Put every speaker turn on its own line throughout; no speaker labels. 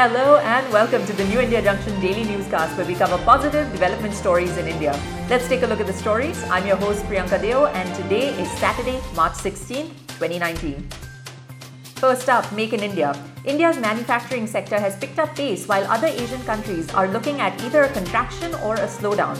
Hello and welcome to the New India Junction Daily Newscast where we cover positive development stories in India. Let's take a look at the stories. I'm your host Priyanka Deo and today is Saturday, March 16, 2019. First up, Make in India. India's manufacturing sector has picked up pace while other Asian countries are looking at either a contraction or a slowdown.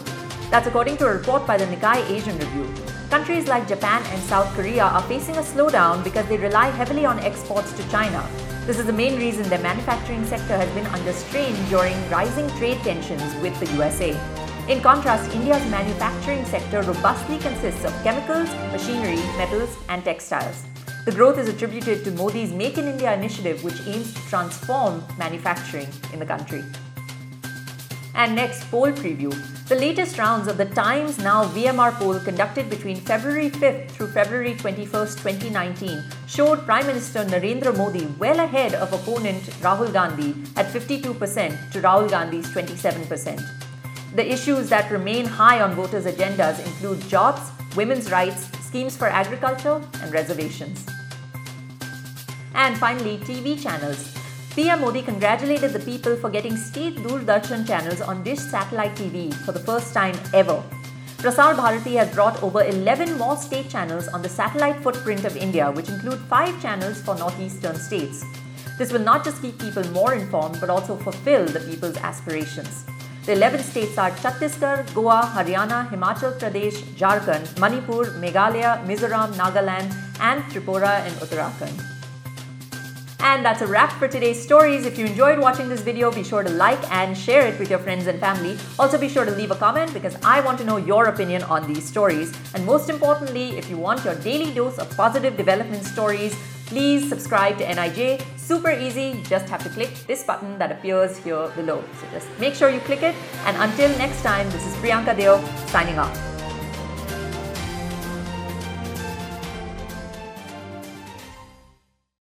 That's according to a report by the Nikkei Asian Review. Countries like Japan and South Korea are facing a slowdown because they rely heavily on exports to China. This is the main reason their manufacturing sector has been under strain during rising trade tensions with the USA. In contrast, India's manufacturing sector robustly consists of chemicals, machinery, metals, and textiles. The growth is attributed to Modi's Make in India initiative, which aims to transform manufacturing in the country. And next, poll preview. The latest rounds of the Times Now VMR poll conducted between February 5th through February 21st, 2019 showed Prime Minister Narendra Modi well ahead of opponent Rahul Gandhi at 52% to Rahul Gandhi's 27%. The issues that remain high on voters' agendas include jobs, women's rights, schemes for agriculture, and reservations. And finally, TV channels. PM Modi congratulated the people for getting state Doordarshan channels on Dish Satellite TV for the first time ever. Prasar Bharati has brought over 11 more state channels on the satellite footprint of India, which include 5 channels for northeastern states. This will not just keep people more informed but also fulfill the people's aspirations. The 11 states are Chhattisgarh, Goa, Haryana, Himachal Pradesh, Jharkhand, Manipur, Meghalaya, Mizoram, Nagaland, and Tripura and Uttarakhand. And that's a wrap for today's stories. If you enjoyed watching this video, be sure to like and share it with your friends and family. Also, be sure to leave a comment because I want to know your opinion on these stories. And most importantly, if you want your daily dose of positive development stories, please subscribe to NIJ. Super easy, you just have to click this button that appears here below. So just make sure you click it. And until next time, this is Priyanka Deo signing off.